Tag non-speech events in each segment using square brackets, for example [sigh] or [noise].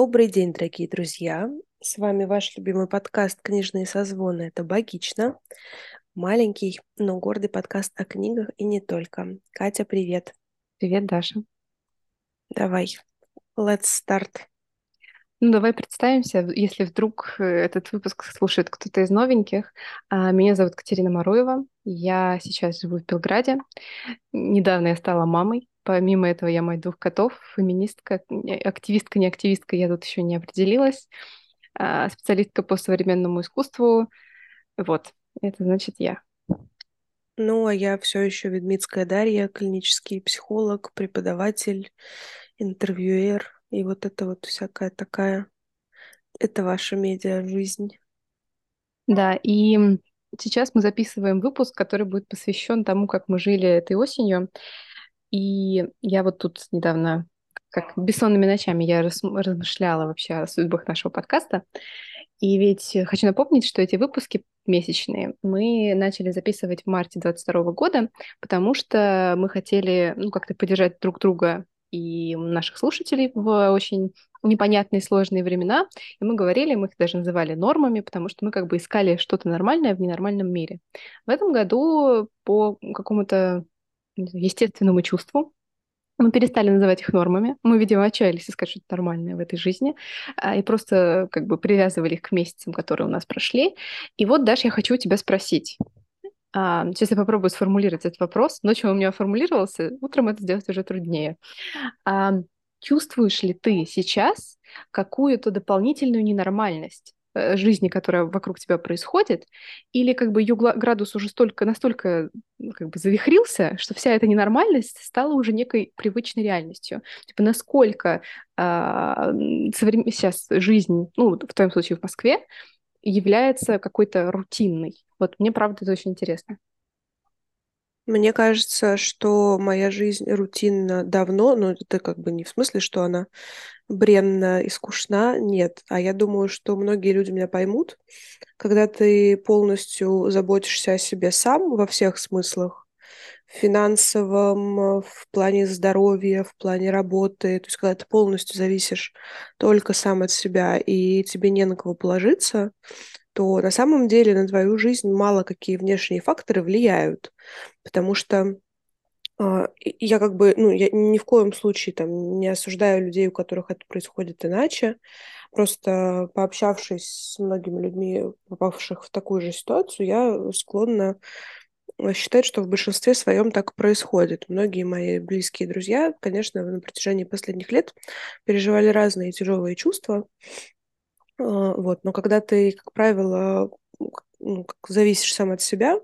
Добрый день, дорогие друзья! С вами ваш любимый подкаст «Книжные созвоны». Это «Богично». Маленький, но гордый подкаст о книгах и не только. Катя, привет! Привет, Даша. Давай, let's start. Ну, давай представимся, если вдруг э, этот выпуск слушает кто-то из новеньких. А, Меня зовут Катерина Маруева. Я сейчас живу в Белграде. Недавно я стала мамой. Помимо этого, я мать двух котов, феминистка, активистка, не активистка, я тут еще не определилась. А, Специалистка по современному искусству. Вот, это значит я. Ну, а я все еще Ведмицкая Дарья, клинический психолог, преподаватель, интервьюер и вот это вот всякая такая. Это ваша медиа-жизнь. Да, и сейчас мы записываем выпуск, который будет посвящен тому, как мы жили этой осенью. И я вот тут недавно, как бессонными ночами, я размышляла вообще о судьбах нашего подкаста. И ведь хочу напомнить, что эти выпуски месячные мы начали записывать в марте 22 года, потому что мы хотели, ну, как-то поддержать друг друга и наших слушателей в очень непонятные сложные времена. И мы говорили, мы их даже называли нормами, потому что мы как бы искали что-то нормальное в ненормальном мире. В этом году по какому-то естественному чувству мы перестали называть их нормами. Мы, видимо, отчаялись искать что-то нормальное в этой жизни а, и просто как бы привязывали их к месяцам, которые у нас прошли. И вот, Даша, я хочу у тебя спросить. А, сейчас я попробую сформулировать этот вопрос. Ночью он у меня формулировался, утром это сделать уже труднее. А, чувствуешь ли ты сейчас какую-то дополнительную ненормальность жизни, которая вокруг тебя происходит, или как бы ее градус уже столько, настолько ну, как бы завихрился, что вся эта ненормальность стала уже некой привычной реальностью. Типа насколько м, соврем- сейчас жизнь, ну, в твоем случае в Москве, является какой-то рутинной. Вот мне, правда, это очень интересно. Мне кажется, что моя жизнь рутинна давно, но это как бы не в смысле, что она бренна и скучна, нет. А я думаю, что многие люди меня поймут, когда ты полностью заботишься о себе сам во всех смыслах, в финансовом, в плане здоровья, в плане работы, то есть когда ты полностью зависишь только сам от себя и тебе не на кого положиться, то на самом деле на твою жизнь мало какие внешние факторы влияют, потому что а, я как бы, ну, я ни в коем случае там не осуждаю людей, у которых это происходит иначе. Просто пообщавшись с многими людьми, попавших в такую же ситуацию, я склонна э, считать, что в большинстве своем так происходит. Многие мои близкие друзья, конечно, на протяжении последних лет переживали разные тяжелые чувства. А, Вот, но когда ты, как правило, к- ну, как зависишь сам от себя, у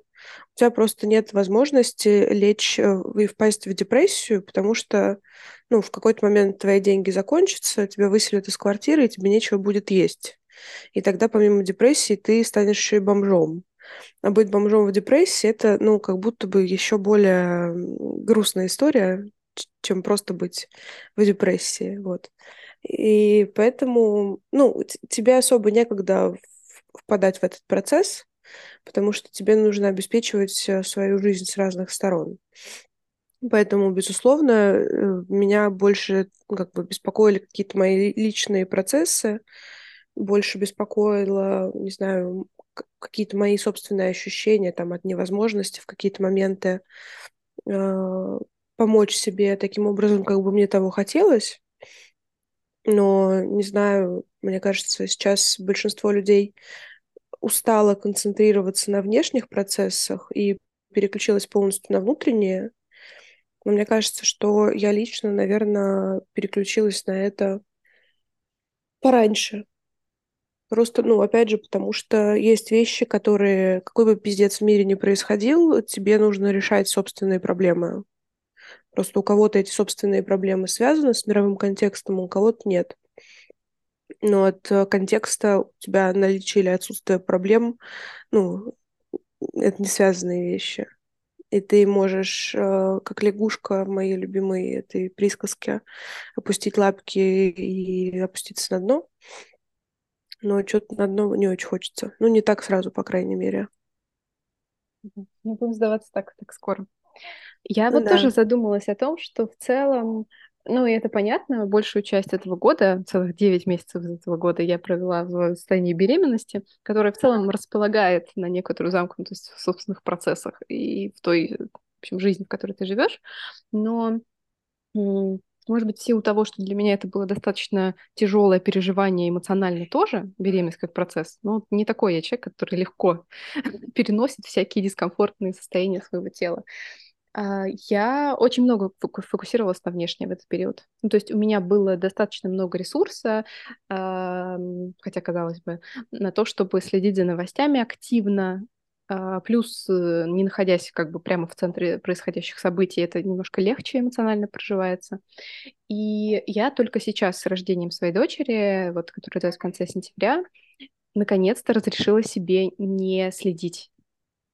тебя просто нет возможности лечь э, и впасть в депрессию, потому что, ну, в какой-то момент твои деньги закончатся, тебя выселят из квартиры, и тебе нечего будет есть. И тогда, помимо депрессии, ты станешь еще и бомжом. А быть бомжом в депрессии, это, ну, как будто бы еще более грустная история, чем просто быть в депрессии, вот. И поэтому, ну, тебе особо некогда впадать в этот процесс, потому что тебе нужно обеспечивать э, свою жизнь с разных сторон. Поэтому, безусловно, э, меня больше ну, как бы беспокоили какие-то мои личные процессы, больше беспокоило, не знаю, какие-то мои собственные ощущения там от невозможности в какие-то моменты э, помочь себе таким образом, как бы мне того хотелось. Но, не знаю, мне кажется, сейчас большинство людей устало концентрироваться на внешних процессах и переключилось полностью на внутренние. Но мне кажется, что я лично, наверное, переключилась на это пораньше. Просто, ну, опять же, потому что есть вещи, которые, какой бы пиздец в мире ни происходил, тебе нужно решать собственные проблемы. Просто у кого-то эти собственные проблемы связаны с мировым контекстом, у кого-то нет. Но от э, контекста у тебя наличие или отсутствие проблем, ну, это не связанные вещи. И ты можешь, э, как лягушка моей любимой этой присказке, опустить лапки и опуститься на дно. Но что-то на дно не очень хочется. Ну, не так сразу, по крайней мере. Не будем сдаваться так, так скоро. Я Ну вот да. тоже задумалась о том, что в целом Ну, и это понятно. Большую часть этого года, целых 9 месяцев из этого года я провела в состоянии беременности, которое в целом располагает на некоторую замкнутость в собственных процессах и в той, в общем, жизни, в которой ты живешь. Но, может быть, в силу того, что для меня это было достаточно тяжелое переживание эмоционально тоже, беременность как процесс, но не такой я человек, который легко [laughs] переносит всякие дискомфортные состояния своего тела. А, я очень много фокусировалась на внешнее в этот период. Ну, то есть у меня было достаточно много ресурса, хотя, казалось бы, на то, чтобы следить за новостями активно, а, плюс, э, не находясь как бы прямо в центре происходящих событий, это немножко легче эмоционально проживается. И я только сейчас с рождением своей дочери, вот, которая родилась в конце сентября, наконец-то разрешила себе не следить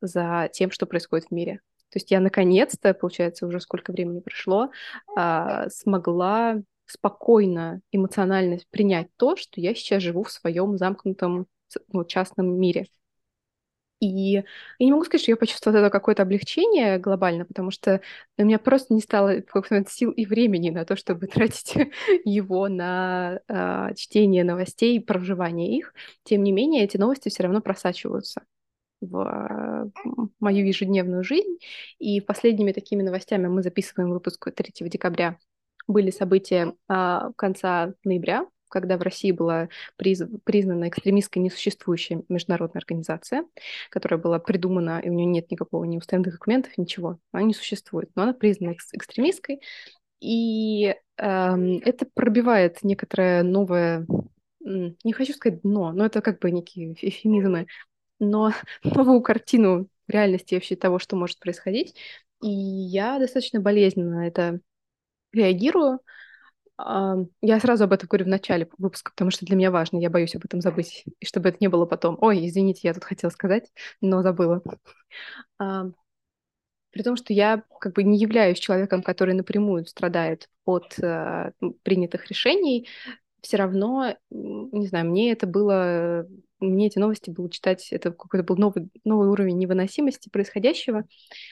за тем, что происходит в мире. То есть я наконец-то, получается, уже сколько времени прошло, а, смогла спокойно, эмоционально принять то, что я сейчас живу в своем замкнутом ну, частном мире. И я не могу сказать, что я почувствовала это какое-то облегчение глобально, потому что у меня просто не стало сил и времени на то, чтобы [laughs] тратить его на э, чтение новостей, проживание их. Тем не менее, эти новости все равно просачиваются в мою ежедневную жизнь. И последними такими новостями мы записываем выпуск 3 декабря. Были события а, конца ноября, когда в России была приз, признана экстремистской несуществующая международная организация, которая была придумана, и у нее нет никакого ни уставных документов, ничего. Она не существует, но она признана экстремистской. И э, это пробивает некоторое новое, не хочу сказать дно, но это как бы некие эфемизмы но [laughs] новую картину реальности вообще того, что может происходить. И я достаточно болезненно на это реагирую. Я сразу об этом говорю в начале выпуска, потому что для меня важно, я боюсь об этом забыть, и чтобы это не было потом. Ой, извините, я тут хотела сказать, но забыла. При том, что я как бы не являюсь человеком, который напрямую страдает от э, принятых решений, все равно, не знаю, мне это было мне эти новости было читать, это какой-то был новый, новый уровень невыносимости происходящего,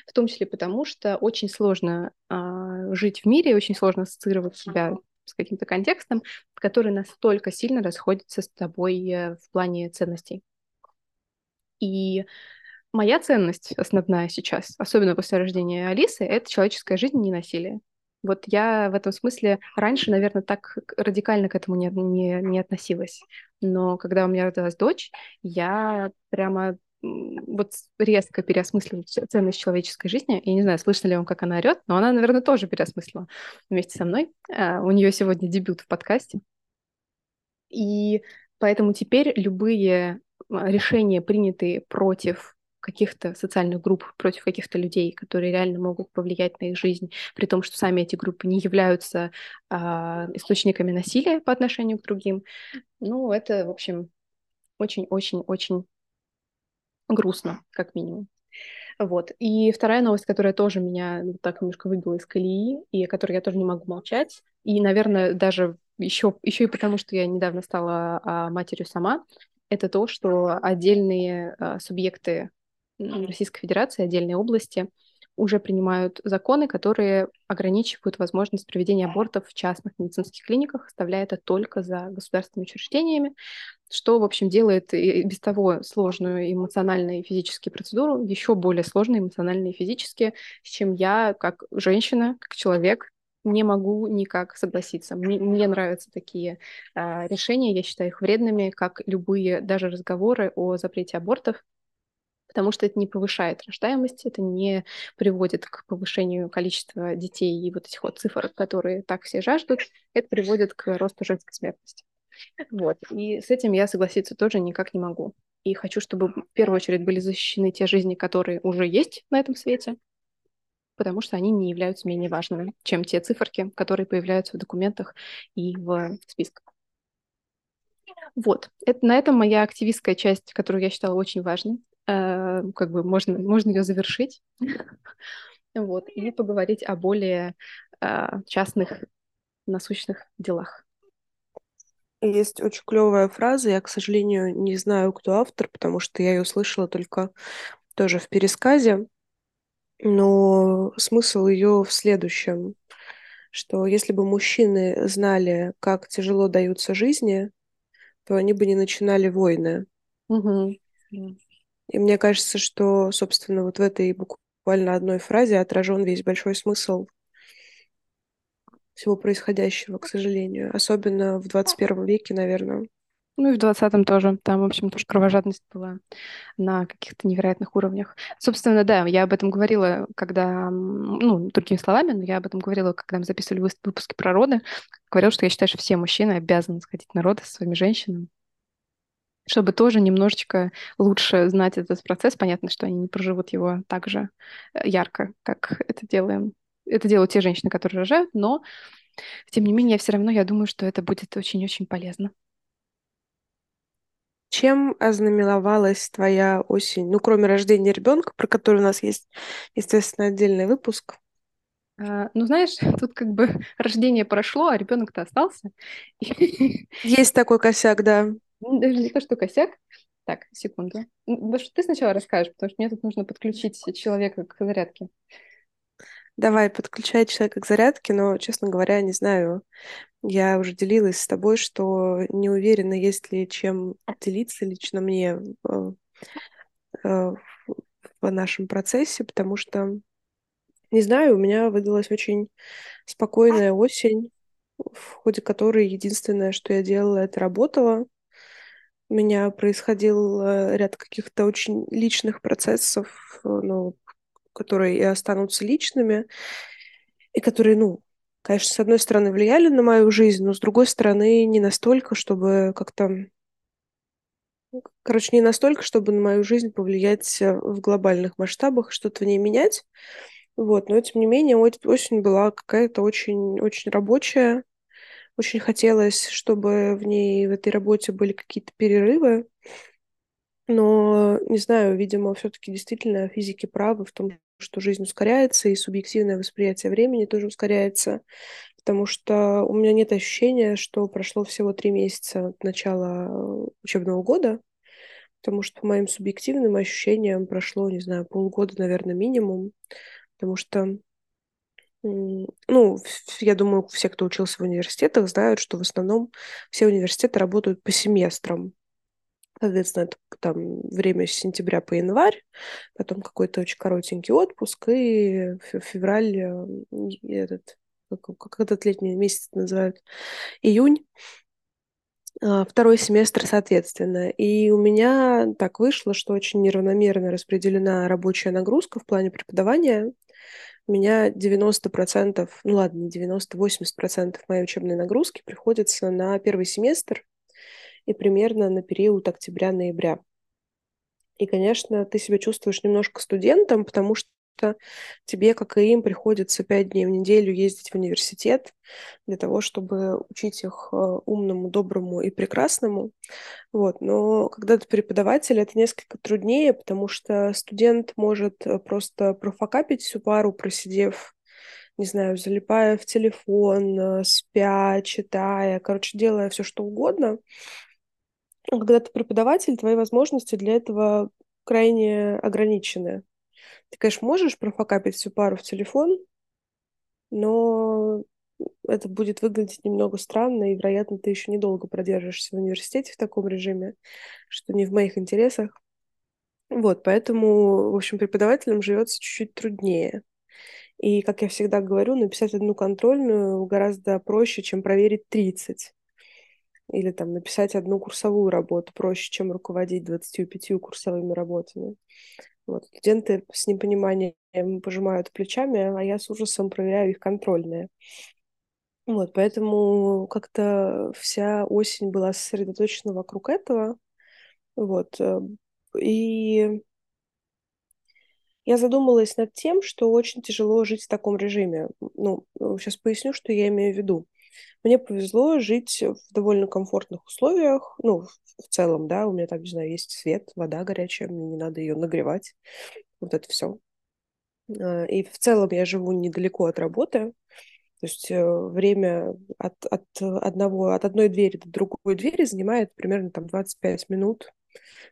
в том числе потому, что очень сложно а, жить в мире, очень сложно ассоциировать себя с каким-то контекстом, который настолько сильно расходится с тобой э, в плане ценностей. И моя ценность основная сейчас, особенно после рождения Алисы, это человеческая жизнь, не насилие. Вот я в этом смысле раньше, наверное, так радикально к этому не, не, не относилась. Но когда у меня родилась дочь, я прямо вот резко переосмыслила ценность человеческой жизни. Я не знаю, слышно ли вам, как она орет, но она, наверное, тоже переосмыслила вместе со мной. А, у нее сегодня дебют в подкасте. И поэтому теперь любые а, решения, принятые против каких-то социальных групп, против каких-то людей, которые реально могут повлиять на их жизнь, при том, что сами эти группы не являются а, источниками насилия по отношению к другим. Ну, это, в общем, очень-очень-очень грустно, как минимум. Вот. И вторая новость, которая тоже меня вот так немножко выбила из колеи, и о которой я тоже не могу молчать, и, наверное, даже еще, еще и потому, что я недавно стала а, матерью сама, это то, что отдельные а, субъекты Российской Федерации, отдельные области уже принимают законы, которые ограничивают возможность проведения абортов в частных медицинских клиниках, оставляя это только за государственными учреждениями, что, в общем, делает и без того сложную эмоционально и физически процедуру еще более сложной эмоционально и физически, с чем я, как женщина, как человек, не могу никак согласиться. Мне, мне нравятся такие э, решения, я считаю их вредными, как любые даже разговоры о запрете абортов, потому что это не повышает рождаемость, это не приводит к повышению количества детей и вот этих вот цифр, которые так все жаждут, это приводит к росту женской смертности. Вот. И с этим я согласиться тоже никак не могу. И хочу, чтобы в первую очередь были защищены те жизни, которые уже есть на этом свете, потому что они не являются менее важными, чем те циферки, которые появляются в документах и в списках. Вот, это, на этом моя активистская часть, которую я считала очень важной, как бы можно, можно ее завершить. Вот, и поговорить о более э, частных, насущных делах. Есть очень клевая фраза, я, к сожалению, не знаю, кто автор, потому что я ее слышала только тоже в пересказе, но смысл ее в следующем. что если бы мужчины знали, как тяжело даются жизни, то они бы не начинали войны. Угу. И мне кажется, что, собственно, вот в этой буквально одной фразе отражен весь большой смысл всего происходящего, к сожалению. Особенно в 21 веке, наверное. Ну и в 20-м тоже. Там, в общем, тоже кровожадность была на каких-то невероятных уровнях. Собственно, да, я об этом говорила, когда, ну, другими словами, но я об этом говорила, когда мы записывали выпуски про роды. Говорила, что я считаю, что все мужчины обязаны сходить на роды со своими женщинами чтобы тоже немножечко лучше знать этот процесс. Понятно, что они не проживут его так же э, ярко, как это делаем. Это делают те женщины, которые рожают, но тем не менее, все равно я думаю, что это будет очень-очень полезно. Чем ознаменовалась твоя осень? Ну, кроме рождения ребенка, про который у нас есть, естественно, отдельный выпуск. А, ну, знаешь, [laughs] тут как бы [laughs] рождение прошло, а ребенок-то остался. [laughs] Есть такой косяк, да. Ну, даже не то, что косяк. Так, секунду. Ну, ты сначала расскажешь, потому что мне тут нужно подключить человека к зарядке. Давай, подключай человека к зарядке, но, честно говоря, не знаю. Я уже делилась с тобой, что не уверена, есть ли чем делиться лично мне в, э, в нашем процессе, потому что, не знаю, у меня выдалась очень спокойная осень, в ходе которой единственное, что я делала, это работала. У меня происходил э, ряд каких-то очень личных процессов, э, ну, которые и останутся личными, и которые, ну, конечно, с одной стороны, влияли на мою жизнь, но с другой стороны, не настолько, чтобы как-то... Короче, не настолько, чтобы на мою жизнь повлиять э, в глобальных масштабах, что-то в ней менять. Вот, но тем не менее, осень была какая-то очень, очень рабочая. Очень хотелось, чтобы в ней, в этой работе были какие-то перерывы. Но, не знаю, видимо, все-таки действительно физики правы в том, что жизнь ускоряется, и субъективное восприятие времени тоже ускоряется, потому что у меня нет ощущения, что прошло всего три месяца от начала э, учебного года, потому что по моим субъективным ощущениям прошло, не знаю, полгода, наверное, минимум, потому что ну, я думаю, все, кто учился в университетах, знают, что в основном все университеты работают по семестрам. Соответственно, это там время с сентября по январь, потом какой-то очень коротенький отпуск, и февраль, э, этот, как, как этот летний месяц называют, июнь, а, второй семестр, соответственно. И у меня так вышло, что очень неравномерно распределена рабочая нагрузка в плане преподавания. У меня 90%, ну ладно, не 90, 80% моей учебной нагрузки приходится на первый семестр, и примерно на период октября-ноября. И, конечно, ты себя чувствуешь немножко студентом, потому что тебе, как и им, приходится пять дней в неделю ездить в университет для того, чтобы учить их э, умному, доброму и прекрасному. Вот. Но когда ты преподаватель, это несколько труднее, потому что студент может э, просто профокапить всю пару, просидев не знаю, залипая в телефон, э, спя, читая, короче, делая все что угодно. Когда ты преподаватель, твои возможности для этого крайне ограничены. Ты, конечно, можешь профокапить всю пару в телефон, но это будет выглядеть немного странно, и, вероятно, ты еще недолго продержишься в университете в таком режиме, что не в моих интересах. Вот, поэтому, в общем, преподавателям живется чуть-чуть труднее. И, как я всегда говорю, написать одну контрольную гораздо проще, чем проверить 30. Или там написать одну курсовую работу проще, чем руководить 25 курсовыми работами. Вот. Студенты с непониманием пожимают плечами, а я с ужасом проверяю их контрольные. Вот, поэтому как-то вся осень была сосредоточена вокруг этого. Вот. Э, и я задумалась над тем, что очень тяжело жить в таком режиме. Ну, сейчас поясню, что я имею в виду. Мне повезло жить в довольно комфортных условиях, ну, в целом, да, у меня там, не знаю, есть свет, вода горячая, мне не надо ее нагревать, вот это все. А, и в целом я живу недалеко от работы, то есть э, время от, от, одного, от одной двери до другой двери занимает примерно там 25 минут,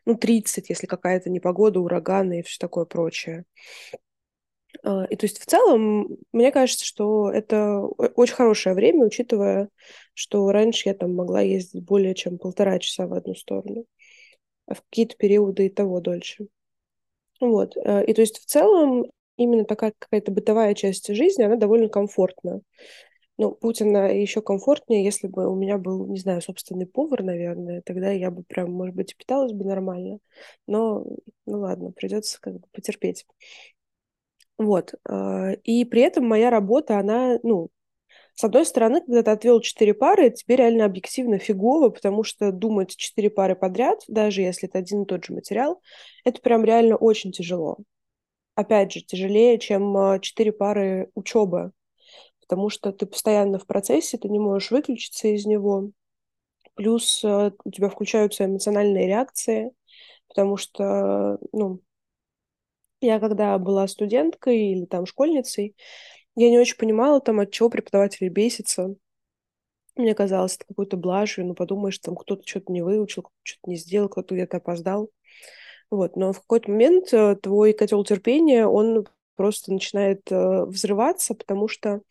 ну, 30, если какая-то непогода, ураганы и все такое прочее. А, и то есть в целом, мне кажется, что это очень хорошее время, учитывая, что раньше я там могла ездить более чем полтора часа в одну сторону, а в какие-то периоды и того дольше. Вот. Э, и то есть в целом именно такая какая-то бытовая часть жизни, она довольно комфортна. Ну, Путина еще комфортнее, если бы у меня был, не знаю, собственный повар, наверное, тогда я бы прям, может быть, питалась бы нормально. Но, ну ладно, придется как бы потерпеть. Вот. А, и при этом моя работа, она, ну, с одной стороны, когда ты отвел четыре пары, тебе реально объективно фигово, потому что думать четыре пары подряд, даже если это один и тот же материал, это прям реально очень тяжело. Опять же, тяжелее, чем а, четыре пары учебы, потому что ты постоянно в процессе, ты не можешь выключиться из него. Плюс а, у тебя включаются эмоциональные реакции, потому что, ну, я когда была студенткой или там школьницей, я не очень понимала там, от чего преподаватели бесятся. Мне казалось, это какой-то блажью, ну подумаешь, там кто-то что-то не выучил, что-то не сделал, кто-то где-то опоздал. Вот, но в какой-то момент э, твой котел терпения, он просто начинает э, взрываться, потому что,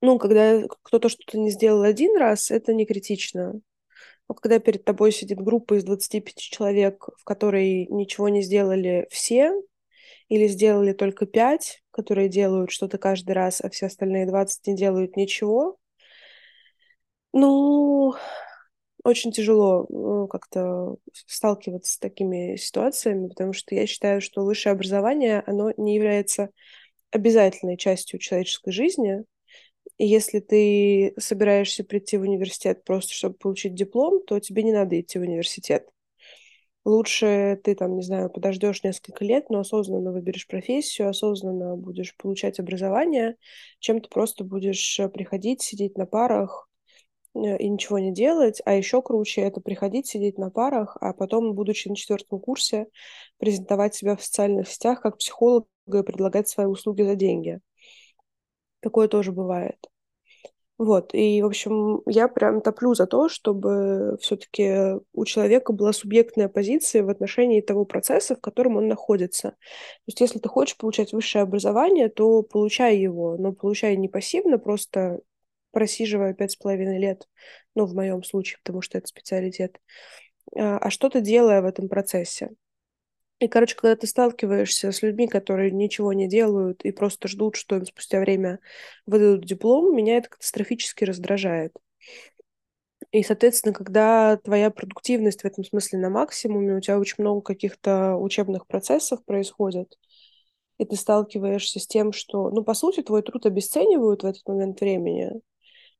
ну, когда кто-то что-то не сделал один раз, это не критично. Но когда перед тобой сидит группа из 25 человек, в которой ничего не сделали все, или сделали только 5, которые делают что-то каждый раз, а все остальные 20 не делают ничего, ну, очень тяжело ну, как-то сталкиваться с такими ситуациями, потому что я считаю, что высшее образование, оно не является обязательной частью человеческой жизни, если ты собираешься прийти в университет просто, чтобы получить диплом, то тебе не надо идти в университет. Лучше ты там, не знаю, подождешь несколько лет, но осознанно выберешь профессию, осознанно будешь получать образование, чем ты просто будешь э, приходить, сидеть на парах э, и ничего не делать. А еще круче это приходить, сидеть на парах, а потом, будучи на четвертом курсе, презентовать себя в социальных сетях как психолог и предлагать свои услуги за деньги. Такое тоже бывает. Вот, и, в общем, я прям топлю за то, чтобы все-таки у человека была субъектная позиция в отношении того процесса, в котором он находится. То есть, если ты хочешь получать высшее образование, то получай его, но получай не пассивно, просто просиживая пять с половиной лет, ну, в моем случае, потому что это специалитет, а, а что-то делая в этом процессе. И, короче, когда ты сталкиваешься с людьми, которые ничего не делают и просто ждут, что им спустя время выдадут диплом, меня это катастрофически раздражает. И, соответственно, когда твоя продуктивность в этом смысле на максимуме, у тебя очень много каких-то учебных процессов происходит, и ты сталкиваешься с тем, что, ну, по сути, твой труд обесценивают в этот момент времени,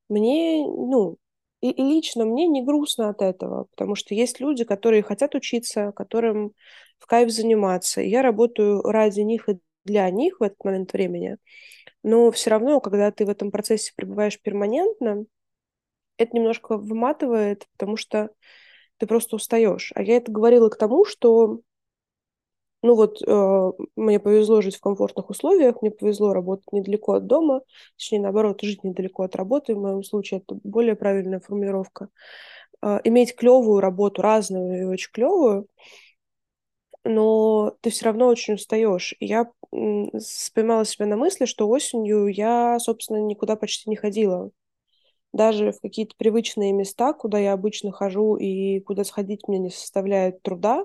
мне, ну, и, лично мне не грустно от этого, потому что есть люди, которые хотят учиться, которым в кайф заниматься. Я работаю ради них и для них в этот момент времени. Но все равно, когда ты в этом процессе пребываешь перманентно, это немножко выматывает, потому что ты просто устаешь. А я это говорила к тому, что ну вот э, мне повезло жить в комфортных условиях, мне повезло работать недалеко от дома, точнее, наоборот, жить недалеко от работы, в моем случае это более правильная формулировка. Э, иметь клевую работу, разную и очень клевую, но ты все равно очень устаешь. И я споймала себя на мысли, что осенью я, собственно, никуда почти не ходила. Даже в какие-то привычные места, куда я обычно хожу и куда сходить мне не составляет труда,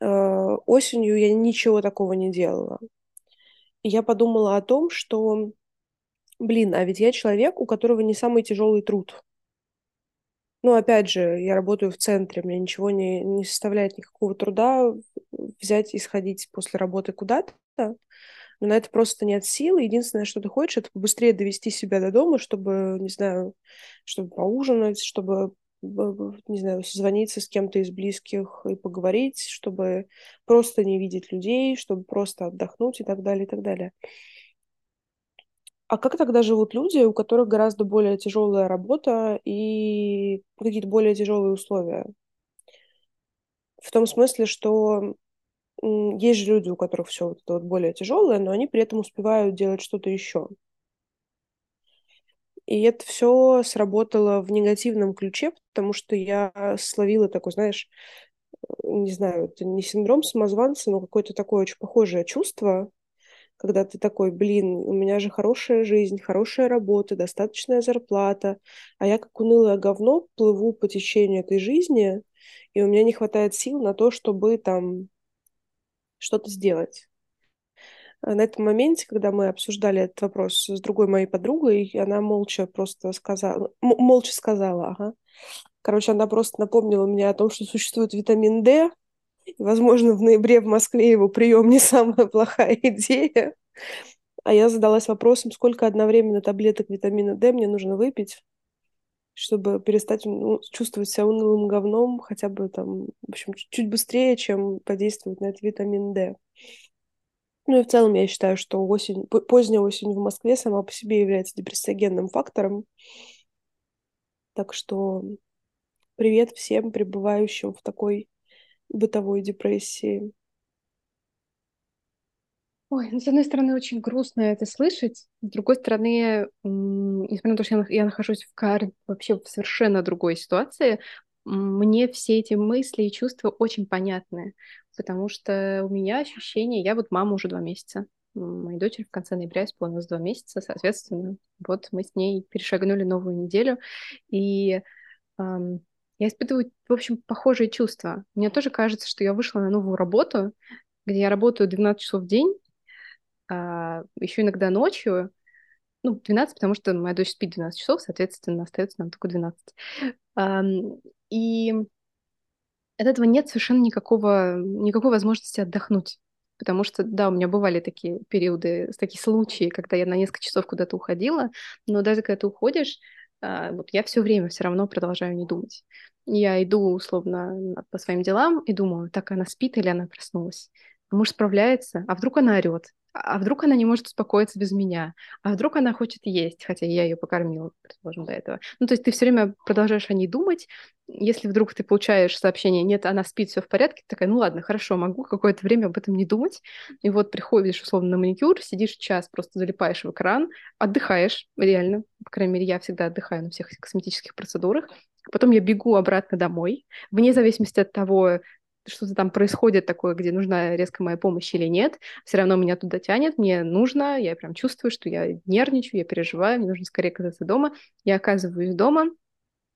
Э, осенью я ничего такого не делала. И я подумала о том, что, блин, а ведь я человек, у которого не самый тяжелый труд. Ну, опять же, я работаю в центре, мне ничего не, не составляет никакого труда взять и сходить после работы куда-то, но на это просто нет сил. Единственное, что ты хочешь, это побыстрее довести себя до дома, чтобы, не знаю, чтобы поужинать, чтобы не знаю, созвониться с кем-то из близких и поговорить, чтобы просто не видеть людей, чтобы просто отдохнуть и так далее, и так далее. А как тогда живут люди, у которых гораздо более тяжелая работа и какие-то более тяжелые условия? В том смысле, что есть же люди, у которых все вот это вот более тяжелое, но они при этом успевают делать что-то еще. И это все сработало в негативном ключе, потому что я словила такой, знаешь, не знаю, это не синдром самозванца, но какое-то такое очень похожее чувство, когда ты такой, блин, у меня же хорошая жизнь, хорошая работа, достаточная зарплата, а я как унылое говно плыву по течению этой жизни, и у меня не хватает сил на то, чтобы там что-то сделать. А на этом моменте, когда мы обсуждали этот вопрос с другой моей подругой, она молча просто сказала, молча сказала, ага. Короче, она просто напомнила мне о том, что существует витамин D, и, возможно, в ноябре в Москве его прием не [laughs] самая плохая идея. А я задалась вопросом, сколько одновременно таблеток витамина D мне нужно выпить, чтобы перестать ну, чувствовать себя унылым говном хотя бы там, в общем, чуть быстрее, чем подействует на этот витамин D. Ну и в целом я считаю, что осень, поздняя осень в Москве сама по себе является депрессогенным фактором. Так что привет всем пребывающим в такой бытовой депрессии. Ой, ну, с одной стороны, очень грустно это слышать, с другой стороны, несмотря на то, что я, нахожусь в кар вообще в совершенно другой ситуации, мне все эти мысли и чувства очень понятны, потому что у меня ощущение, я вот мама уже два месяца, моей дочери в конце ноября исполнилось два месяца, соответственно, вот мы с ней перешагнули новую неделю, и я испытываю, в общем, похожие чувства. Мне тоже кажется, что я вышла на новую работу, где я работаю 12 часов в день, а, еще иногда ночью, ну, 12, потому что моя дочь спит 12 часов, соответственно, остается нам только 12. И от этого нет совершенно никакого, никакой возможности отдохнуть. Потому что, да, у меня бывали такие периоды, такие случаи, когда я на несколько часов куда-то уходила, но даже когда ты уходишь, вот я все время все равно продолжаю не думать. Я иду условно по своим делам и думаю, так она спит или она проснулась. А муж справляется, а вдруг она орет, а вдруг она не может успокоиться без меня? А вдруг она хочет есть, хотя я ее покормила, предположим, до этого. Ну, то есть ты все время продолжаешь о ней думать. Если вдруг ты получаешь сообщение, нет, она спит, все в порядке, ты такая, ну ладно, хорошо, могу какое-то время об этом не думать. И вот приходишь, условно, на маникюр, сидишь час, просто залипаешь в экран, отдыхаешь, реально. По крайней мере, я всегда отдыхаю на всех косметических процедурах. Потом я бегу обратно домой, вне зависимости от того, что-то там происходит такое, где нужна резко моя помощь или нет, все равно меня туда тянет, мне нужно, я прям чувствую, что я нервничаю, я переживаю, мне нужно скорее оказаться дома. Я оказываюсь дома,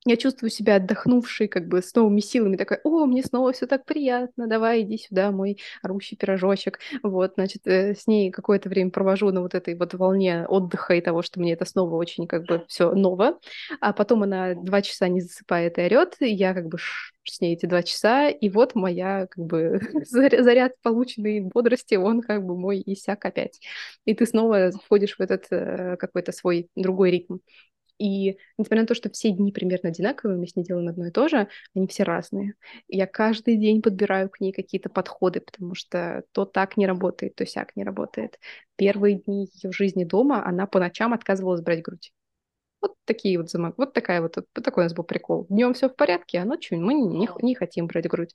я чувствую себя отдохнувшей, как бы с новыми силами, такая, о, мне снова все так приятно, давай, иди сюда, мой орущий пирожочек. Вот, значит, э, с ней какое-то время провожу на вот этой вот волне отдыха и того, что мне это снова очень как бы все ново. А потом она два часа не засыпает и орет, и я как бы с ней эти два часа, и вот моя как бы [laughs] заряд полученной бодрости, он как бы мой иссяк опять. И ты снова входишь в этот э, какой-то свой другой ритм. И несмотря на то, что все дни примерно одинаковые, мы с ней делаем одно и то же, они все разные. Я каждый день подбираю к ней какие-то подходы, потому что то так не работает, то сяк не работает. Первые дни ее жизни дома она по ночам отказывалась брать грудь. Вот такие вот замок. Вот такая вот, вот такой у нас был прикол. Днем все в порядке, а ночью мы не, не, хотим брать грудь.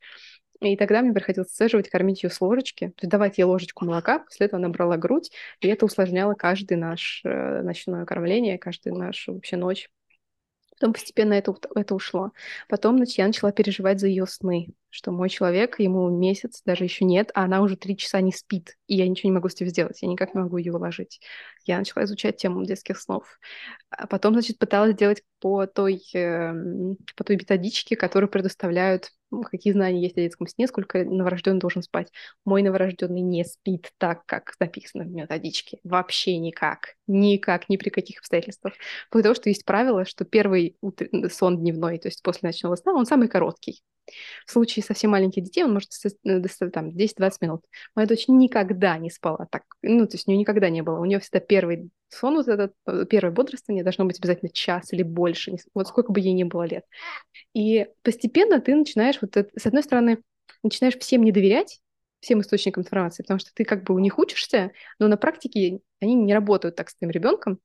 И тогда мне приходилось сцеживать, кормить ее с ложечки, то есть давать ей ложечку молока, после этого она брала грудь, и это усложняло каждый наш э, ночное кормление, каждую нашу вообще ночь. Потом постепенно это, это ушло. Потом значит, я начала переживать за ее сны, что мой человек, ему месяц даже еще нет, а она уже три часа не спит, и я ничего не могу с этим сделать, я никак не могу ее уложить. Я начала изучать тему детских снов. А потом, значит, пыталась делать по той, э, по той методичке, которую предоставляют какие знания есть о детском сне, сколько новорожденный должен спать. Мой новорожденный не спит так, как написано в методичке. Вообще никак. Никак, ни при каких обстоятельствах. Потому что есть правило, что первый утр... сон дневной, то есть после ночного сна, он самый короткий. В случае совсем маленьких детей он может достать там 10-20 минут. Моя дочь никогда не спала так. Ну, то есть у нее никогда не было. У нее всегда первый сон, вот этот э, первое бодрствование должно быть обязательно час или больше, вот сколько бы ей ни было лет. И постепенно ты начинаешь, вот это, с одной стороны, начинаешь всем не доверять, всем источникам информации, потому что ты как бы у них учишься, но на практике они не работают так с твоим ребенком,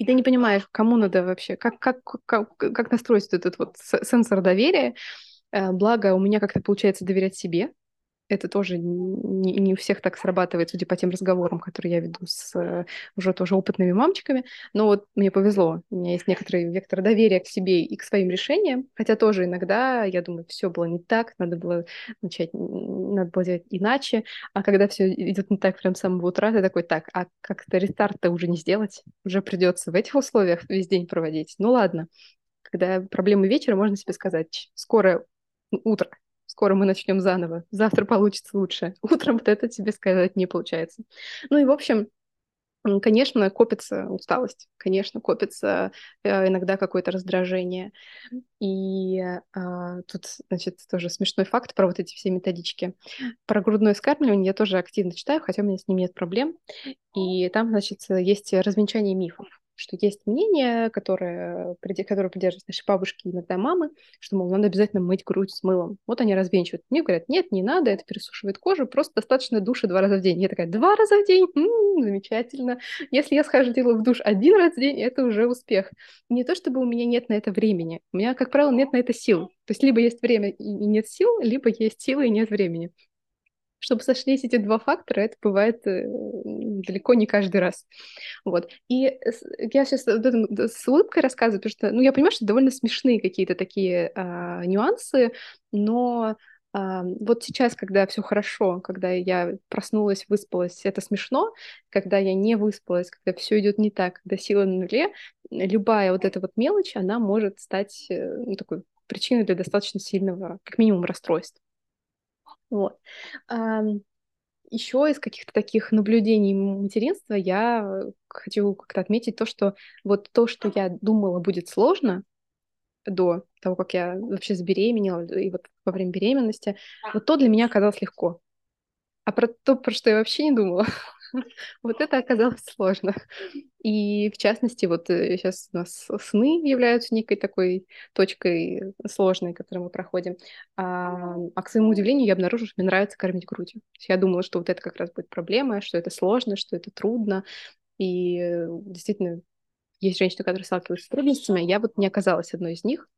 и ты не понимаешь, кому надо вообще, как, как, как, как настроить этот вот сенсор доверия. Э, благо, у меня как-то получается доверять себе, это тоже не, не у всех так срабатывает, судя по тем разговорам, которые я веду с э, уже тоже опытными мамочками. Но вот мне повезло. У меня есть некоторый вектор доверия к себе и к своим решениям. Хотя тоже иногда я думаю, все было не так, надо было начать, надо было делать иначе. А когда все идет не так прям с самого утра, ты такой, так, а как-то рестарт-то уже не сделать? Уже придется в этих условиях весь день проводить. Ну ладно. Когда проблемы вечера, можно себе сказать, скоро утро, скоро мы начнем заново, завтра получится лучше. [laughs] Утром вот это тебе сказать не получается. Ну и, в общем, Конечно, копится усталость, конечно, копится э, иногда какое-то раздражение. И э, тут, значит, тоже смешной факт про вот эти все методички. Про грудное скармливание я тоже активно читаю, хотя у меня с ним нет проблем. И там, значит, есть развенчание мифов что есть мнение, которое, которое придерживаются наши бабушки и иногда мамы, что, мол, надо обязательно мыть грудь с мылом. Вот они развенчивают. Мне говорят, нет, не надо, это пересушивает кожу, просто достаточно души два раза в день. Я такая, два раза в день? М-м, замечательно. Если я схожу делаю в душ один раз в день, это уже успех. Не то, чтобы у меня нет на это времени. У меня, как правило, нет на это сил. То есть либо есть время и нет сил, либо есть силы и нет времени чтобы сошлись эти два фактора, это бывает э, далеко не каждый раз. Вот. И я сейчас с улыбкой рассказываю, потому что, ну, я понимаю, что довольно смешные какие-то такие а, нюансы, но а, вот сейчас, когда все хорошо, когда я проснулась, выспалась, это смешно. Когда я не выспалась, когда все идет не так, когда сила на нуле, любая вот эта вот мелочь, она может стать э, ну, такой причиной для достаточно сильного, как минимум, расстройства. Вот. Еще из каких-то таких наблюдений материнства я хочу как-то отметить то, что вот то, что я думала будет сложно до того, как я вообще забеременела, и вот во время беременности, вот то для меня оказалось легко. А про то, про что я вообще не думала, [laughs] Вот это оказалось сложно. И в частности, вот сейчас э, у нас сны являются некой такой точкой сложной, которую мы проходим. А, а к своему удивлению, я обнаружила, что мне нравится кормить грудью. Я думала, что вот это как раз будет проблема, что это сложно, что это трудно. И э, действительно, есть женщины, которые сталкиваются с трудностями, а я вот не оказалась одной из них.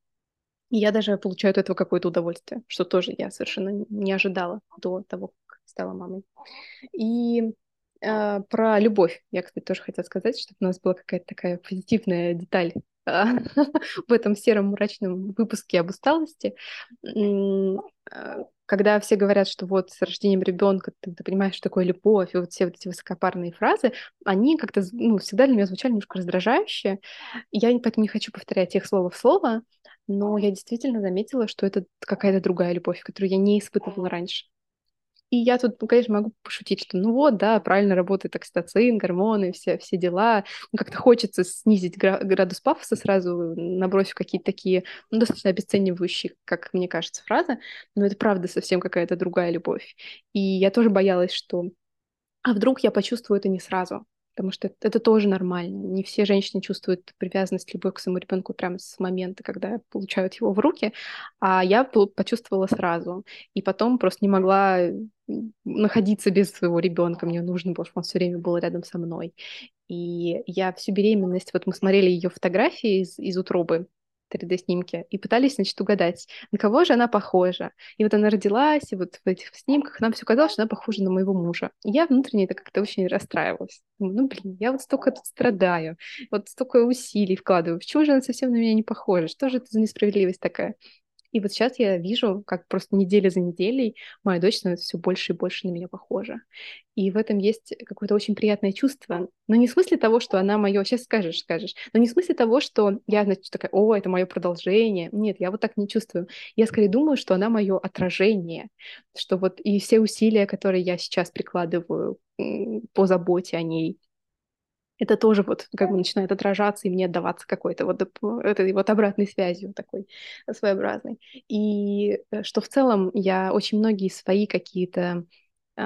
И я даже получаю от этого какое-то удовольствие, что тоже я совершенно не ожидала до того, как стала мамой. И а, про любовь. Я, кстати, тоже хотела сказать, чтобы у нас была какая-то такая позитивная деталь а, [laughs] в этом сером мрачном выпуске об усталости. А, когда все говорят, что вот с рождением ребенка ты, ты понимаешь, что такое любовь, и вот все вот эти высокопарные фразы, они как-то ну, всегда для меня звучали немножко раздражающе. Я поэтому не хочу повторять их слово в слово, но я действительно заметила, что это какая-то другая любовь, которую я не испытывала раньше. И я тут, ну, конечно, могу пошутить, что ну вот, да, правильно работает окситоцин, гормоны, все, все дела. Ну, как-то хочется снизить градус пафоса сразу, набросив какие-то такие, ну, достаточно обесценивающие, как мне кажется, фразы. Но это правда совсем какая-то другая любовь. И я тоже боялась, что а вдруг я почувствую это не сразу? Потому что это, тоже нормально. Не все женщины чувствуют привязанность, любовь к своему ребенку прямо с момента, когда получают его в руки, а я почувствовала сразу. И потом просто не могла находиться без своего ребенка. Мне нужно было, чтобы он все время был рядом со мной. И я всю беременность, вот мы смотрели ее фотографии из, из утробы, 3D-снимки и пытались, значит, угадать, на кого же она похожа. И вот она родилась, и вот в этих снимках нам все казалось, что она похожа на моего мужа. И я внутренне это как-то очень расстраивалась. Думаю, ну, блин, я вот столько тут страдаю, вот столько усилий вкладываю. Почему же она совсем на меня не похожа? Что же это за несправедливость такая? И вот сейчас я вижу, как просто неделя за неделей моя дочь становится все больше и больше на меня похожа. И в этом есть какое-то очень приятное чувство. Но не в смысле того, что она мое... Сейчас скажешь, скажешь. Но не в смысле того, что я, значит, такая, о, это мое продолжение. Нет, я вот так не чувствую. Я скорее думаю, что она мое отражение. Что вот и все усилия, которые я сейчас прикладываю по заботе о ней, это тоже вот как бы начинает отражаться и мне отдаваться какой-то вот этой вот обратной связью такой своеобразной. И э, что в целом я очень многие свои какие-то, э,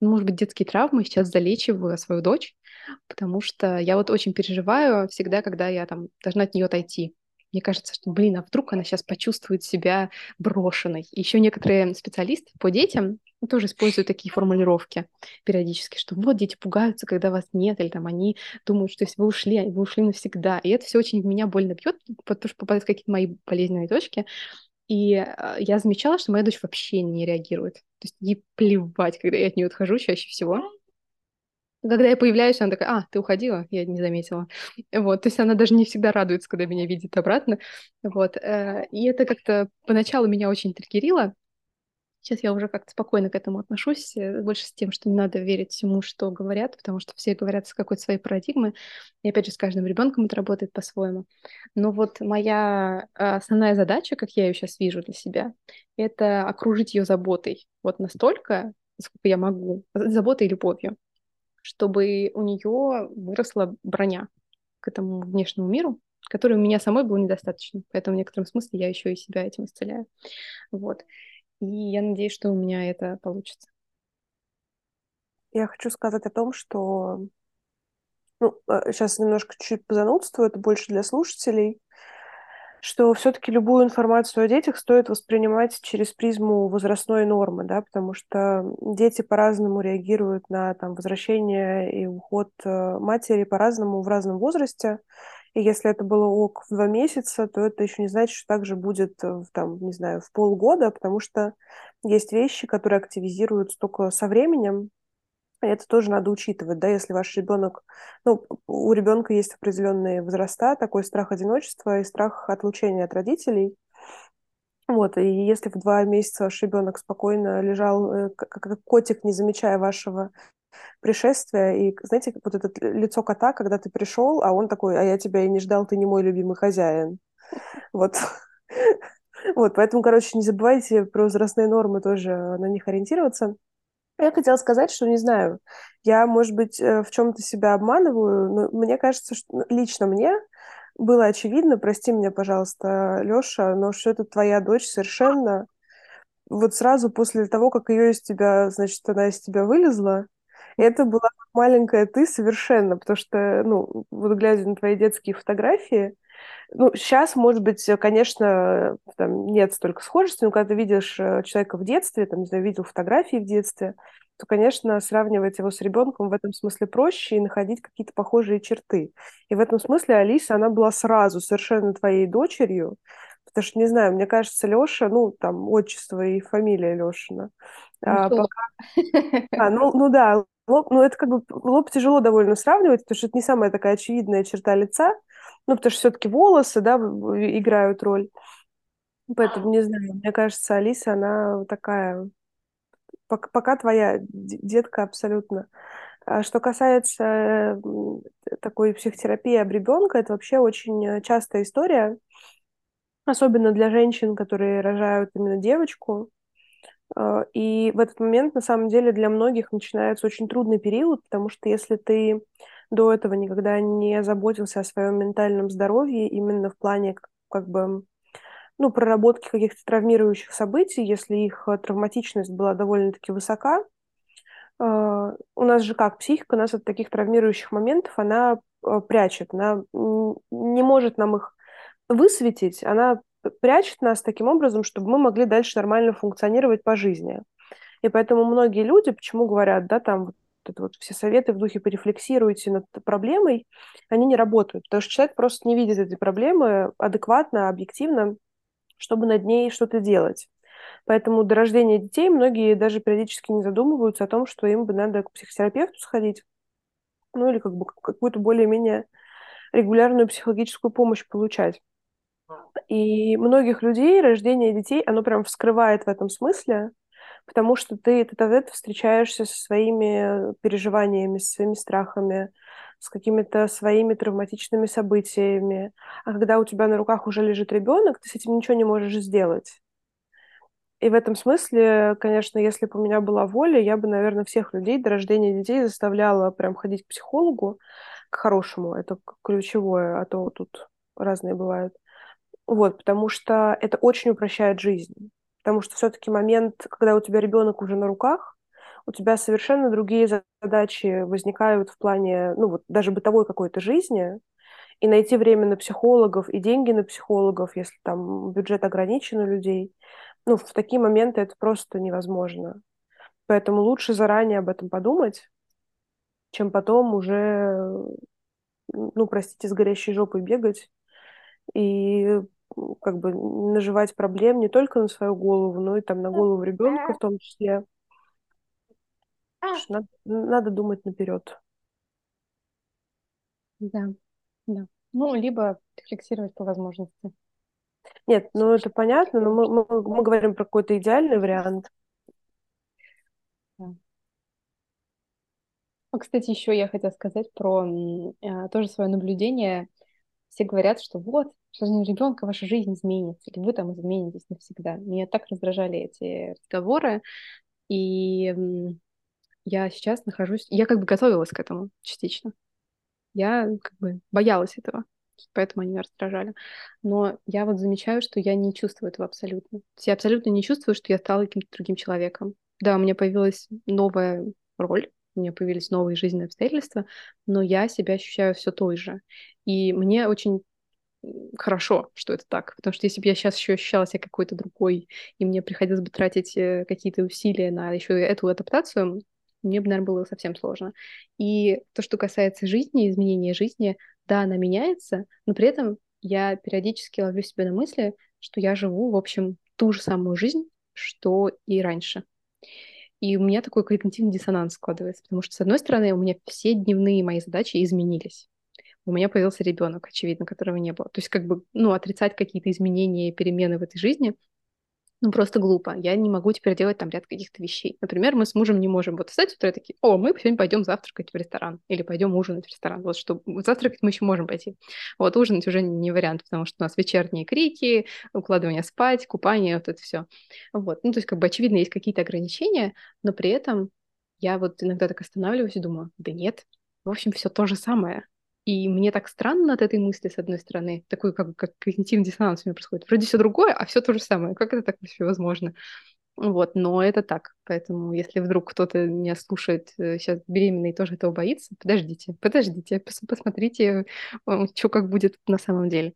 может быть, детские травмы сейчас залечиваю свою дочь, потому что я вот очень переживаю всегда, когда я там должна от нее отойти. Мне кажется, что, блин, а вдруг она сейчас почувствует себя брошенной. Еще некоторые специалисты по детям тоже используют такие формулировки периодически, что вот дети пугаются, когда вас нет, или там они думают, что если вы ушли, вы ушли навсегда. И это все очень в меня больно бьет, потому что попадают какие-то мои болезненные точки. И э, я замечала, что моя дочь вообще не реагирует. То есть ей плевать, когда я от нее отхожу чаще всего. Когда я появляюсь, она такая, а, ты уходила? Я не заметила. Вот, то есть она даже не всегда радуется, когда меня видит обратно. Вот, э, и это как-то поначалу меня очень триггерило, Сейчас я уже как-то спокойно к этому отношусь, э, больше с тем, что не надо верить всему, что говорят, потому что все говорят с какой-то своей парадигмы. И опять же, с каждым ребенком это работает по-своему. Но вот моя а, основная задача, как я ее сейчас вижу для себя, это окружить ее заботой. Вот настолько, насколько я могу, заботой и любовью, чтобы у нее выросла броня к этому внешнему миру, которой у меня самой было недостаточно. Поэтому в некотором смысле я еще и себя этим исцеляю. Вот. И я надеюсь, что у меня это получится. Я хочу сказать о том, что ну, сейчас э, немножко чуть позанудствую, это больше для слушателей, что все-таки любую информацию о детях стоит воспринимать через призму возрастной нормы, да, потому что дети по-разному реагируют на там, возвращение и уход э, матери по-разному в разном возрасте. И если это было ок в два месяца, то это еще не значит, что также будет э, там, не знаю, в полгода, потому что есть вещи, которые активизируются только со временем, это тоже надо учитывать, да, если ваш ребенок, ну, у ребенка есть определенные возраста, такой страх одиночества и страх отлучения от родителей. Вот, и если в два месяца ваш ребенок спокойно лежал, э, как котик, не замечая вашего пришествие, и, знаете, вот это лицо кота, когда ты пришел, а он такой, а я тебя и не ждал, ты не мой любимый хозяин. Вот. [laughs] Вот, поэтому, короче, не забывайте про возрастные нормы тоже на них ориентироваться. Я хотела сказать, что не знаю, я, может быть, э, в чем-то себя обманываю, но мне кажется, что ну, лично мне было очевидно, прости меня, пожалуйста, Лёша, но что это твоя дочь совершенно вот сразу после того, как ее из тебя, значит, она из тебя вылезла, это была маленькая ты совершенно, потому что, ну, вот глядя на твои детские фотографии, ну, сейчас, может быть, конечно, там нет столько схожести, но когда ты видишь э, человека в детстве, там, не знаю, видел фотографии в детстве, то, конечно, сравнивать его с ребенком в этом смысле проще и находить какие-то похожие черты. И в этом смысле Алиса, она была сразу совершенно твоей дочерью, потому что, не знаю, мне кажется, Леша, ну, там, отчество и фамилия Лешина. А, пока... [laughs] а, ну, ну да, Лоб, ну, это как бы лоб тяжело довольно сравнивать, потому что это не самая такая очевидная черта лица, ну, потому что все-таки волосы, да, играют роль. Поэтому, не знаю, мне кажется, Алиса, она такая, пока, пока твоя детка абсолютно. А что касается такой психотерапии об ребенка, это вообще очень частая история, особенно для женщин, которые рожают именно девочку. А, и в этот момент, на самом деле, для многих начинается очень трудный период, потому что если ты до этого никогда не заботился о своем ментальном здоровье, именно в плане как бы ну, проработки каких-то травмирующих событий, если их э, травматичность была довольно-таки высока, а, у нас же как психика нас от таких травмирующих моментов она э, прячет, она не может нам их высветить, она прячет нас таким образом, чтобы мы могли дальше нормально функционировать по жизни. И поэтому многие люди, почему говорят, да, там это вот все советы в духе порефлексируйте над проблемой, они не работают, потому что человек просто не видит этой проблемы адекватно, объективно, чтобы над ней что-то делать. Поэтому до рождения детей многие даже периодически не задумываются о том, что им бы надо к психотерапевту сходить, ну или как бы какую-то более-менее регулярную психологическую помощь получать. И многих людей рождение детей, оно прям вскрывает в этом смысле, потому что ты тет встречаешься со своими переживаниями, со своими страхами, с какими-то своими травматичными событиями. А когда у тебя на руках уже лежит ребенок, ты с этим ничего не можешь сделать. И в этом смысле, конечно, если бы у меня была воля, я бы, наверное, всех людей до рождения детей заставляла прям ходить к психологу, к хорошему. Это ключевое, а то тут разные бывают. Вот, потому что это очень упрощает жизнь. Потому что все-таки момент, когда у тебя ребенок уже на руках, у тебя совершенно другие задачи возникают в плане, ну вот даже бытовой какой-то жизни, и найти время на психологов и деньги на психологов, если там бюджет ограничен у людей, ну, в такие моменты это просто невозможно. Поэтому лучше заранее об этом подумать, чем потом уже, ну, простите, с горящей жопой бегать и как бы наживать проблем не только на свою голову, но и там на голову ребенка в том числе. Надо, надо думать наперед. Да, да. Ну, либо рефлексировать по возможности. Нет, ну это понятно, но мы, мы, мы говорим про какой-то идеальный вариант. Да. Ну, кстати, еще я хотела сказать про э, тоже свое наблюдение. Все говорят, что вот, с рождением ребенка ваша жизнь изменится, или вы там изменитесь навсегда. Меня так раздражали эти разговоры, и я сейчас нахожусь, я как бы готовилась к этому частично. Я как бы боялась этого, поэтому они меня раздражали. Но я вот замечаю, что я не чувствую этого абсолютно. Я абсолютно не чувствую, что я стала каким-то другим человеком. Да, у меня появилась новая роль, у меня появились новые жизненные обстоятельства, но я себя ощущаю все той же. И мне очень хорошо, что это так, потому что если бы я сейчас еще ощущала себя какой-то другой, и мне приходилось бы тратить э, какие-то усилия на еще эту адаптацию, мне бы, наверное, было совсем сложно. И то, что касается жизни, изменения жизни, да, она меняется, но при этом я периодически ловлю себя на мысли, что я живу, в общем, ту же самую жизнь, что и раньше. И у меня такой когнитивный диссонанс складывается, потому что, с одной стороны, у меня все дневные мои задачи изменились. У меня появился ребенок, очевидно, которого не было. То есть, как бы, ну, отрицать какие-то изменения и перемены в этой жизни ну, просто глупо. Я не могу теперь делать там ряд каких-то вещей. Например, мы с мужем не можем вот встать и такие, о, мы сегодня пойдем завтракать в ресторан или пойдем ужинать в ресторан. Вот что завтракать мы еще можем пойти. Вот ужинать уже не вариант, потому что у нас вечерние крики, укладывание спать, купание, вот это все. Вот. Ну, то есть, как бы, очевидно, есть какие-то ограничения, но при этом я вот иногда так останавливаюсь и думаю, да нет, в общем, все то же самое. И мне так странно от этой мысли, с одной стороны, такой как, как когнитивный диссонанс у меня происходит. Вроде все другое, а все то же самое. Как это так вообще возможно? Вот, но это так. Поэтому, если вдруг кто-то меня слушает сейчас э, беременный и тоже этого боится, подождите, подождите, пос посмотрите, э, что как будет на самом деле.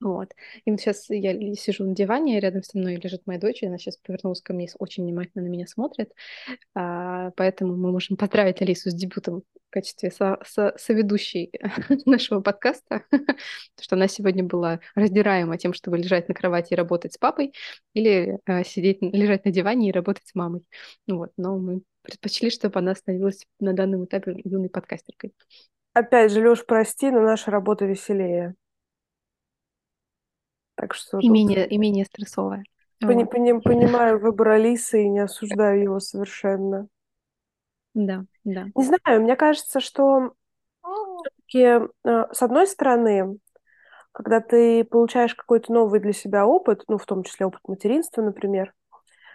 Вот. И вот сейчас я сижу на диване, рядом со мной лежит моя дочь, и она сейчас повернулась ко мне, очень внимательно на меня смотрит. А, поэтому мы можем поздравить Алису с дебютом в качестве со со соведущей [laughs] нашего подкаста, [laughs] что она сегодня была раздираема тем, чтобы лежать на кровати и работать с папой, или а, сидеть, лежать на диване и работать с мамой. Вот. Но мы предпочли, чтобы она становилась на данном этапе юной подкастеркой. Опять же, Лёш, прости, но наша работа веселее. Так что и, тут... менее, и менее стрессовая. Пони, вот. пони, понимаю выбор Алисы и не осуждаю его совершенно. Да, да. Не знаю, мне кажется, что все-таки, э, с одной стороны, когда ты получаешь какой-то новый для себя опыт, ну, в том числе опыт материнства, например,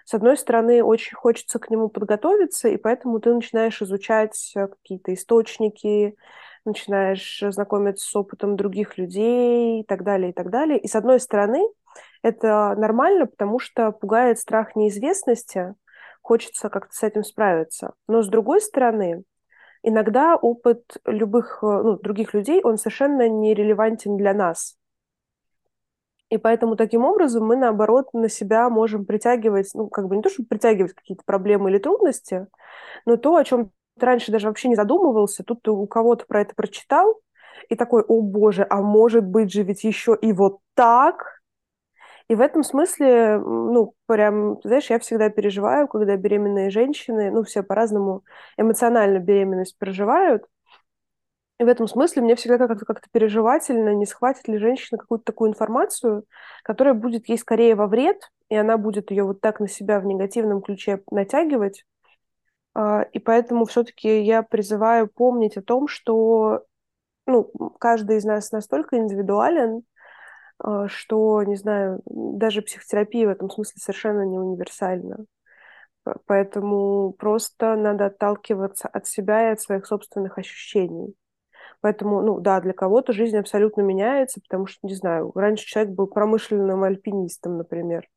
с одной стороны, очень хочется к нему подготовиться, и поэтому ты начинаешь изучать э, какие-то источники, начинаешь знакомиться с опытом других людей и так далее, и так далее. И с одной стороны, это нормально, потому что пугает страх неизвестности, хочется как-то с этим справиться. Но с другой стороны, иногда опыт любых ну, других людей, он совершенно не релевантен для нас. И поэтому таким образом мы, наоборот, на себя можем притягивать, ну, как бы не то, чтобы притягивать какие-то проблемы или трудности, но то, о чем ты раньше даже вообще не задумывался, тут ты у кого-то про это прочитал, и такой, о боже, а может быть же ведь еще и вот так? И в этом смысле, ну, прям, знаешь, я всегда переживаю, когда беременные женщины, ну, все по-разному эмоционально беременность переживают, и в этом смысле мне всегда как-то как переживательно, не схватит ли женщина какую-то такую информацию, которая будет ей скорее во вред, и она будет ее вот так на себя в негативном ключе натягивать, и поэтому все-таки я призываю помнить о том, что ну, каждый из нас настолько индивидуален, а, что, не знаю, даже психотерапия в этом смысле совершенно не универсальна. Поэтому просто надо отталкиваться от себя и от своих собственных ощущений. Поэтому, ну да, для кого-то жизнь абсолютно меняется, потому что, не знаю, раньше человек был промышленным альпинистом, например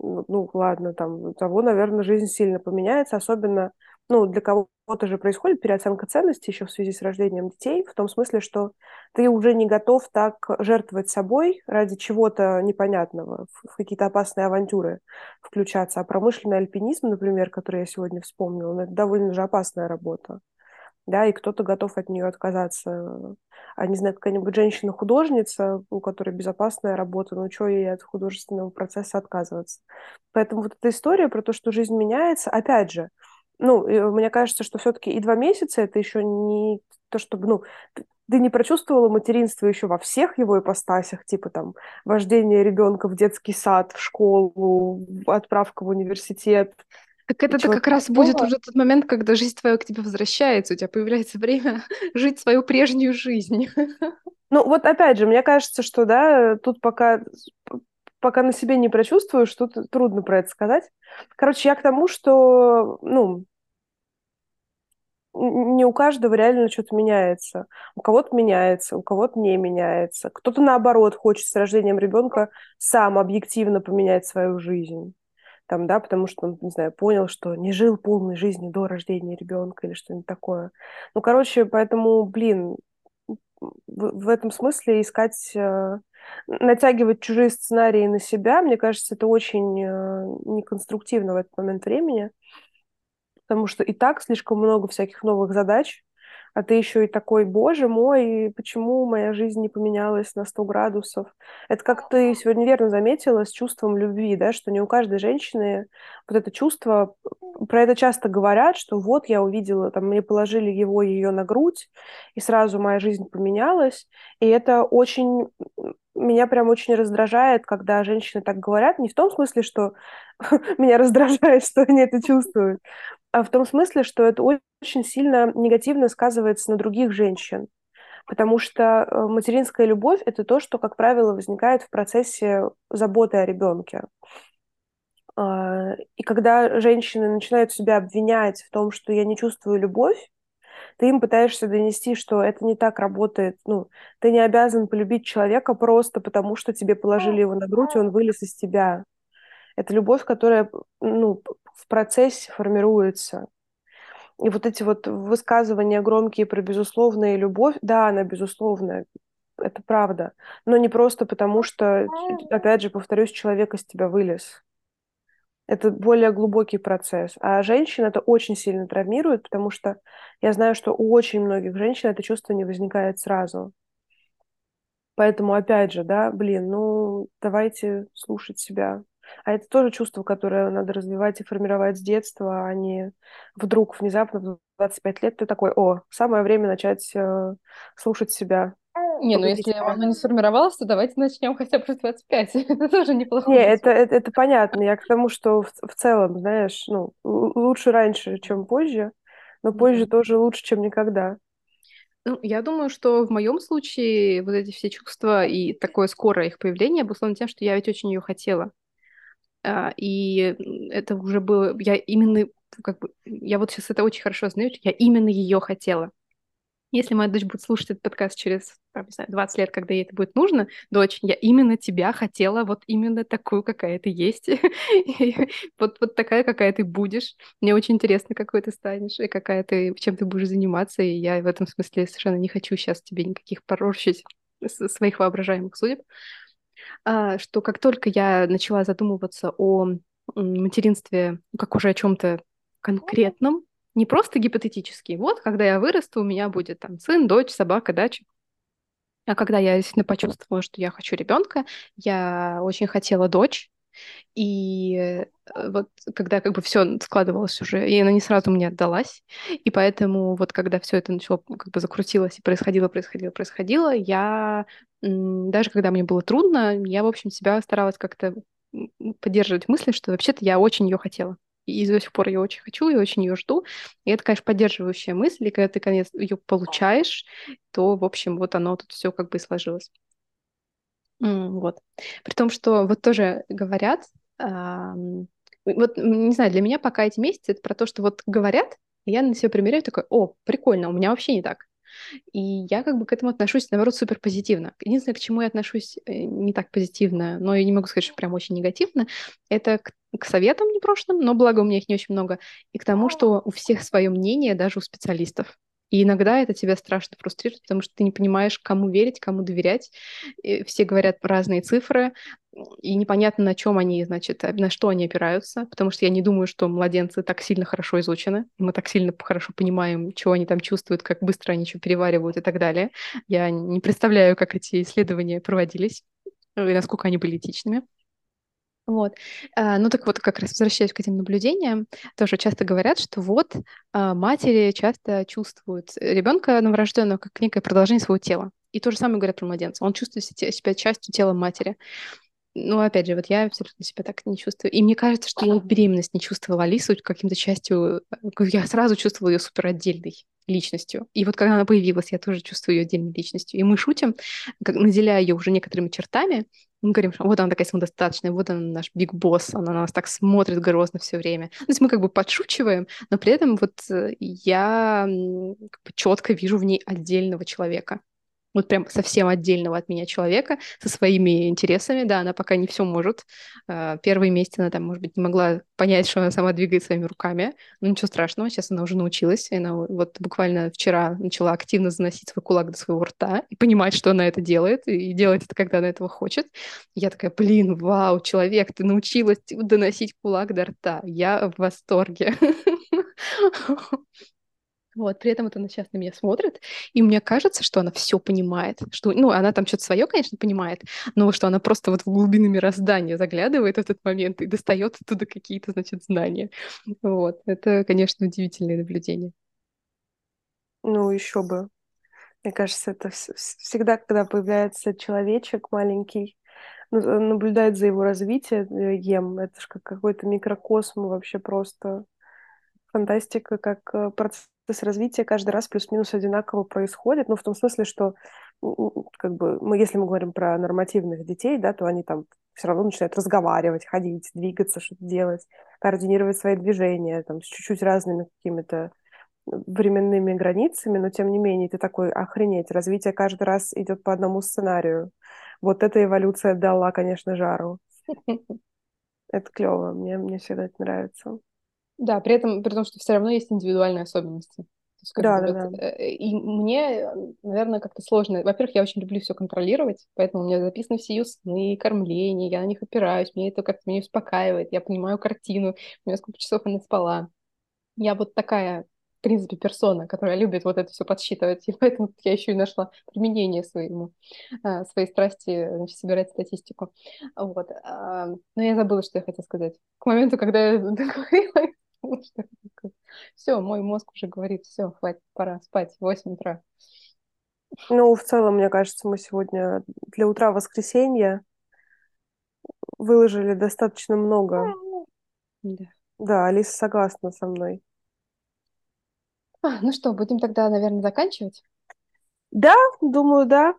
ну, ладно, там, того, наверное, жизнь сильно поменяется, особенно, ну, для кого-то же происходит переоценка ценностей еще в связи с рождением детей, в том смысле, что ты уже не готов так жертвовать собой ради чего-то непонятного, в, в какие-то опасные авантюры включаться. А промышленный альпинизм, например, который я сегодня вспомнила, ну, это довольно же опасная работа. Да, и кто-то готов от нее отказаться. А не знаю, какая-нибудь женщина-художница, у которой безопасная работа, ну что ей от художественного процесса отказываться? Поэтому вот эта история про то, что жизнь меняется, опять же, ну, мне кажется, что все-таки и два месяца это еще не то, чтобы, ну, ты не прочувствовала материнство еще во всех его ипостасях, типа там вождение ребенка в детский сад, в школу, отправка в университет, так это как раз будет уже тот момент, когда жизнь твоя к тебе возвращается, у тебя появляется время [laughs] жить свою прежнюю жизнь. [laughs] Ну вот опять же, мне кажется, что да, тут пока пока на себе не прочувствуешь, тут трудно про это сказать. Короче, я к тому, что, ну, не у каждого реально что-то меняется. У кого-то меняется, у кого-то не меняется. Кто-то, наоборот, хочет с рождением ребенка сам объективно поменять свою жизнь там, да, потому что он, не знаю, понял, что не жил полной жизнью до рождения ребенка или что-нибудь такое. Ну, короче, поэтому, блин, в, этом смысле искать, э, натягивать чужие сценарии на себя, мне кажется, это очень э, неконструктивно в этот момент времени, потому что и так слишком много всяких новых задач, а ты еще и такой, боже мой, почему моя жизнь не поменялась на 100 градусов? Это как ты сегодня верно заметила с чувством любви, да, что не у каждой женщины вот это чувство, про это часто говорят, что вот я увидела, там, мне положили его, ее на грудь, и сразу моя жизнь поменялась, и это очень меня прям очень раздражает, когда женщины так говорят, не в том смысле, что [laughs] меня раздражает, что они это чувствуют, в том смысле, что это очень сильно негативно сказывается на других женщин. Потому что э, материнская любовь – это то, что, как правило, возникает в процессе заботы о ребенке. А, и когда женщины начинают себя обвинять в том, что я не чувствую любовь, ты им пытаешься донести, что это не так работает. Ну, ты не обязан полюбить человека просто потому, что тебе положили его на грудь, и он вылез из тебя. Это любовь, которая ну, в процессе формируется. И вот эти вот высказывания громкие про безусловную любовь, да, она безусловная, это правда. Но не просто потому, что, опять же, повторюсь, человек из тебя вылез. Это более глубокий процесс. А женщин это очень сильно травмирует, потому что я знаю, что у очень многих женщин это чувство не возникает сразу. Поэтому, опять же, да, блин, ну, давайте слушать себя, а это тоже чувство, которое надо развивать и формировать с детства, а не вдруг внезапно в 25 лет ты такой, о, самое время начать э, слушать себя. Не, ну если оно не сформировалось, то давайте начнем хотя бы с 25. [laughs] это тоже неплохо. Не, это, это, это понятно. Я к тому, что в, в целом, знаешь, ну, лучше раньше, чем позже, но позже mm-hmm. тоже лучше, чем никогда. Ну, я думаю, что в моем случае вот эти все чувства и такое скорое их появление обусловлено тем, что я ведь очень ее хотела. А, и это уже было, я именно, как бы, я вот сейчас это очень хорошо знаю, я именно ее хотела. Если моя дочь будет слушать этот подкаст через, там, не знаю, 20 лет, когда ей это будет нужно, дочь, я именно тебя хотела, вот именно такую, какая ты есть. [laughs] вот, вот такая, какая ты будешь. Мне очень интересно, какой ты станешь, и какая ты, чем ты будешь заниматься. И я в этом смысле совершенно не хочу сейчас тебе никаких порочить своих воображаемых судеб. А, что как только я начала задумываться о материнстве, ну, как уже о чем-то конкретном, не просто гипотетически, вот, когда я вырасту, у меня будет там сын, дочь, собака, дача. А когда я действительно почувствовала, что я хочу ребенка, я очень хотела дочь, и э, вот когда как бы все складывалось уже, и она не сразу мне отдалась, и поэтому вот когда все это начало как бы закрутилось и происходило, происходило, происходило, я даже когда мне было трудно, я, в общем, себя старалась как-то поддерживать мысли, что вообще-то я очень ее хотела. И до сих пор ее очень хочу, и очень ее жду. И это, конечно, поддерживающая мысль, и когда ты, конец, ее получаешь, то, в общем, вот оно тут все как бы и сложилось. Вот. При том, что вот тоже говорят, вот, не знаю, для меня пока эти месяцы это про то, что вот говорят, и я на себя примеряю такой, о, прикольно, у меня вообще не так. И я как бы к этому отношусь, наоборот, супер позитивно. Единственное, к чему я отношусь э, не так позитивно, но я не могу сказать, что прям очень негативно, это к, к советам непрошенным, но благо у меня их не очень много, и к тому, что у всех свое мнение, даже у специалистов. И иногда это тебя страшно фрустрирует, потому что ты не понимаешь, кому верить, кому доверять. И все говорят разные цифры, и непонятно, на чем они, значит, на что они опираются, потому что я не думаю, что младенцы так сильно хорошо изучены, мы так сильно хорошо понимаем, чего они там чувствуют, как быстро они что переваривают и так далее. Я не представляю, как эти исследования проводились и насколько они были этичными. Вот. А, ну так вот, как раз возвращаясь к этим наблюдениям, тоже часто говорят, что вот а, матери часто чувствуют ребенка новорожденного как некое продолжение своего тела. И то же самое говорят про младенца. Он чувствует себя частью тела матери. Ну, опять же, вот я абсолютно себя так не чувствую. И мне кажется, что я беременность не чувствовала Алису каким-то частью. Э, я сразу чувствовала ее супер отдельной личностью. И вот когда она появилась, я тоже чувствую ее отдельной личностью. И мы шутим, как, наделяя ее уже некоторыми чертами, мы говорим, что вот она такая самодостаточная, вот она наш биг босс, она на нас так смотрит грозно все время. То есть мы как бы подшучиваем, но при этом вот э, я как бы четко вижу в ней отдельного человека вот прям совсем отдельного от меня человека со своими интересами. Да, она пока не все может. А, первые месяцы она там, может быть, не могла понять, что она сама двигает своими руками. Но ничего страшного, сейчас она уже научилась. И она вот буквально вчера начала активно заносить свой кулак до своего рта и понимать, что она это делает, и делает это, когда она этого хочет. Я такая, блин, вау, человек, ты научилась доносить кулак до рта. Я в восторге. [laughs] Вот, при этом вот она сейчас на меня смотрит, и мне кажется, что она все понимает, что, ну, она там что-то свое, конечно, понимает, но что она просто вот в глубины мироздания заглядывает в этот момент и достает оттуда какие-то, значит, знания. Вот, это, конечно, удивительное наблюдение. Ну, еще бы. Мне кажется, это всегда, когда появляется человечек маленький, наблюдает за его развитием, э, это же как какой-то микрокосм вообще просто фантастика, как э, процесс развития каждый раз плюс-минус одинаково происходит, ну, в том смысле, что как бы мы, если мы говорим про нормативных детей, да, то они там все равно начинают разговаривать, ходить, двигаться, что-то делать, координировать свои движения, там, с чуть-чуть разными какими-то временными границами, но тем не менее ты такой, охренеть, развитие каждый раз идет по одному сценарию. Вот эта эволюция дала, конечно, жару. [laughs] Это клево, мне, мне всегда это нравится. Да, при этом, при том, что все равно есть индивидуальные особенности. есть, да, да, вот, да. Э, и мне, наверное, как-то сложно. Во-первых, я очень люблю все контролировать, поэтому у меня записаны все ее сны, кормления, я на них опираюсь, мне это как-то меня успокаивает, я понимаю картину, у меня сколько часов она спала. Я вот такая, в принципе, персона, которая любит вот это все подсчитывать, и поэтому я еще и нашла применение своему, а, своей страсти, значит, собирать статистику. Вот. А, но я забыла, что я хотела сказать. К моменту, когда я [laughs] договорила, все, мой мозг уже говорит, все, хватит, пора спать, 8 утра. Ну, в целом, мне кажется, мы сегодня для утра воскресенья выложили достаточно много. Да. Да, Алиса согласна со мной. А, ну что, будем тогда, наверное, заканчивать? Да, думаю, да.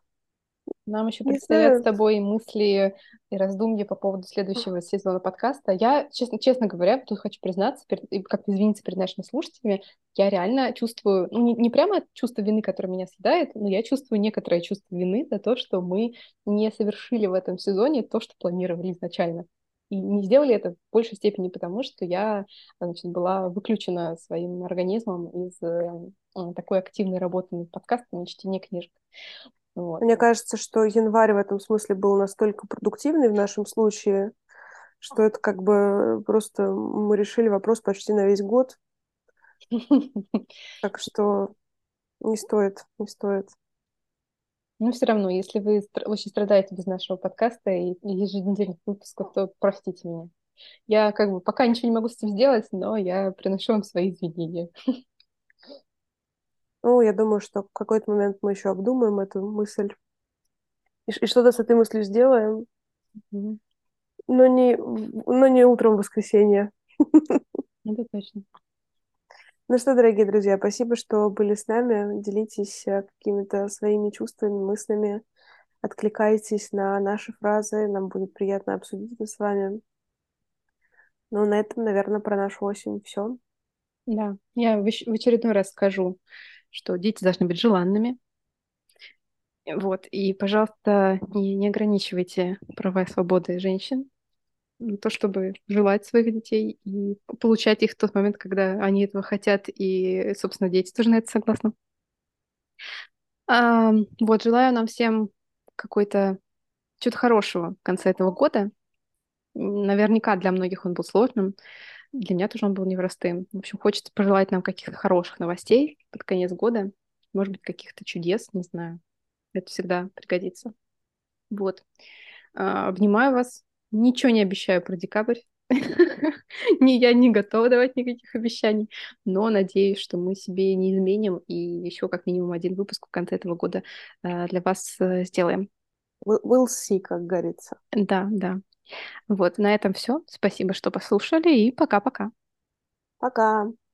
Нам еще предстоят с тобой мысли и раздумья по поводу следующего сезона подкаста. Я, честно, честно говоря, тут хочу признаться, и как-то извиниться перед нашими слушателями, я реально чувствую, ну, не, не прямо чувство вины, которое меня съедает, но я чувствую некоторое чувство вины за то, что мы не совершили в этом сезоне то, что планировали изначально. И не сделали это в большей степени потому, что я значит, была выключена своим организмом из э, такой активной работы над подкастами, чтения книжек. Вот. Мне кажется, что январь в этом смысле был настолько продуктивный в нашем случае, что это как бы просто мы решили вопрос почти на весь год. Так [laughs] что не стоит, не стоит. Но все равно, если вы очень страдаете без нашего подкаста и еженедельных выпусков, то простите меня. Я как бы пока ничего не могу с этим сделать, но я приношу вам свои извинения. [laughs] Ну, я думаю, что в какой-то момент мы еще обдумаем эту мысль и, и что-то с этой мыслью сделаем. Mm-hmm. Но не, но не утром в воскресенье. [laughs] Это точно. Ну что, дорогие друзья, спасибо, что были с нами. Делитесь э, какими-то своими чувствами, мыслями. Откликайтесь на наши фразы. Нам будет приятно обсудить это с вами. Ну, на этом, наверное, про нашу осень все. Да, я в очередной раз скажу, что дети должны быть желанными. Вот, и, пожалуйста, не, не ограничивайте права и свободы женщин, то, чтобы желать своих детей и получать их в тот момент, когда они этого хотят, и, собственно, дети тоже на это согласны. А, вот, желаю нам всем какой-то чего-то хорошего в конце этого года. Наверняка для многих он был сложным. Для меня тоже он был непростым. В общем, хочется пожелать нам каких-то хороших новостей под конец года. Может быть, каких-то чудес, не знаю. Это всегда пригодится. Вот. А, обнимаю вас. Ничего не обещаю про декабрь. [laughs] не, я не готова давать никаких обещаний, но надеюсь, что мы себе не изменим и еще как минимум один выпуск в конце этого года э, для вас э, сделаем. We'll see, как говорится. Да, да. Вот, на этом все. Спасибо, что послушали, и пока-пока. Пока. -пока. пока.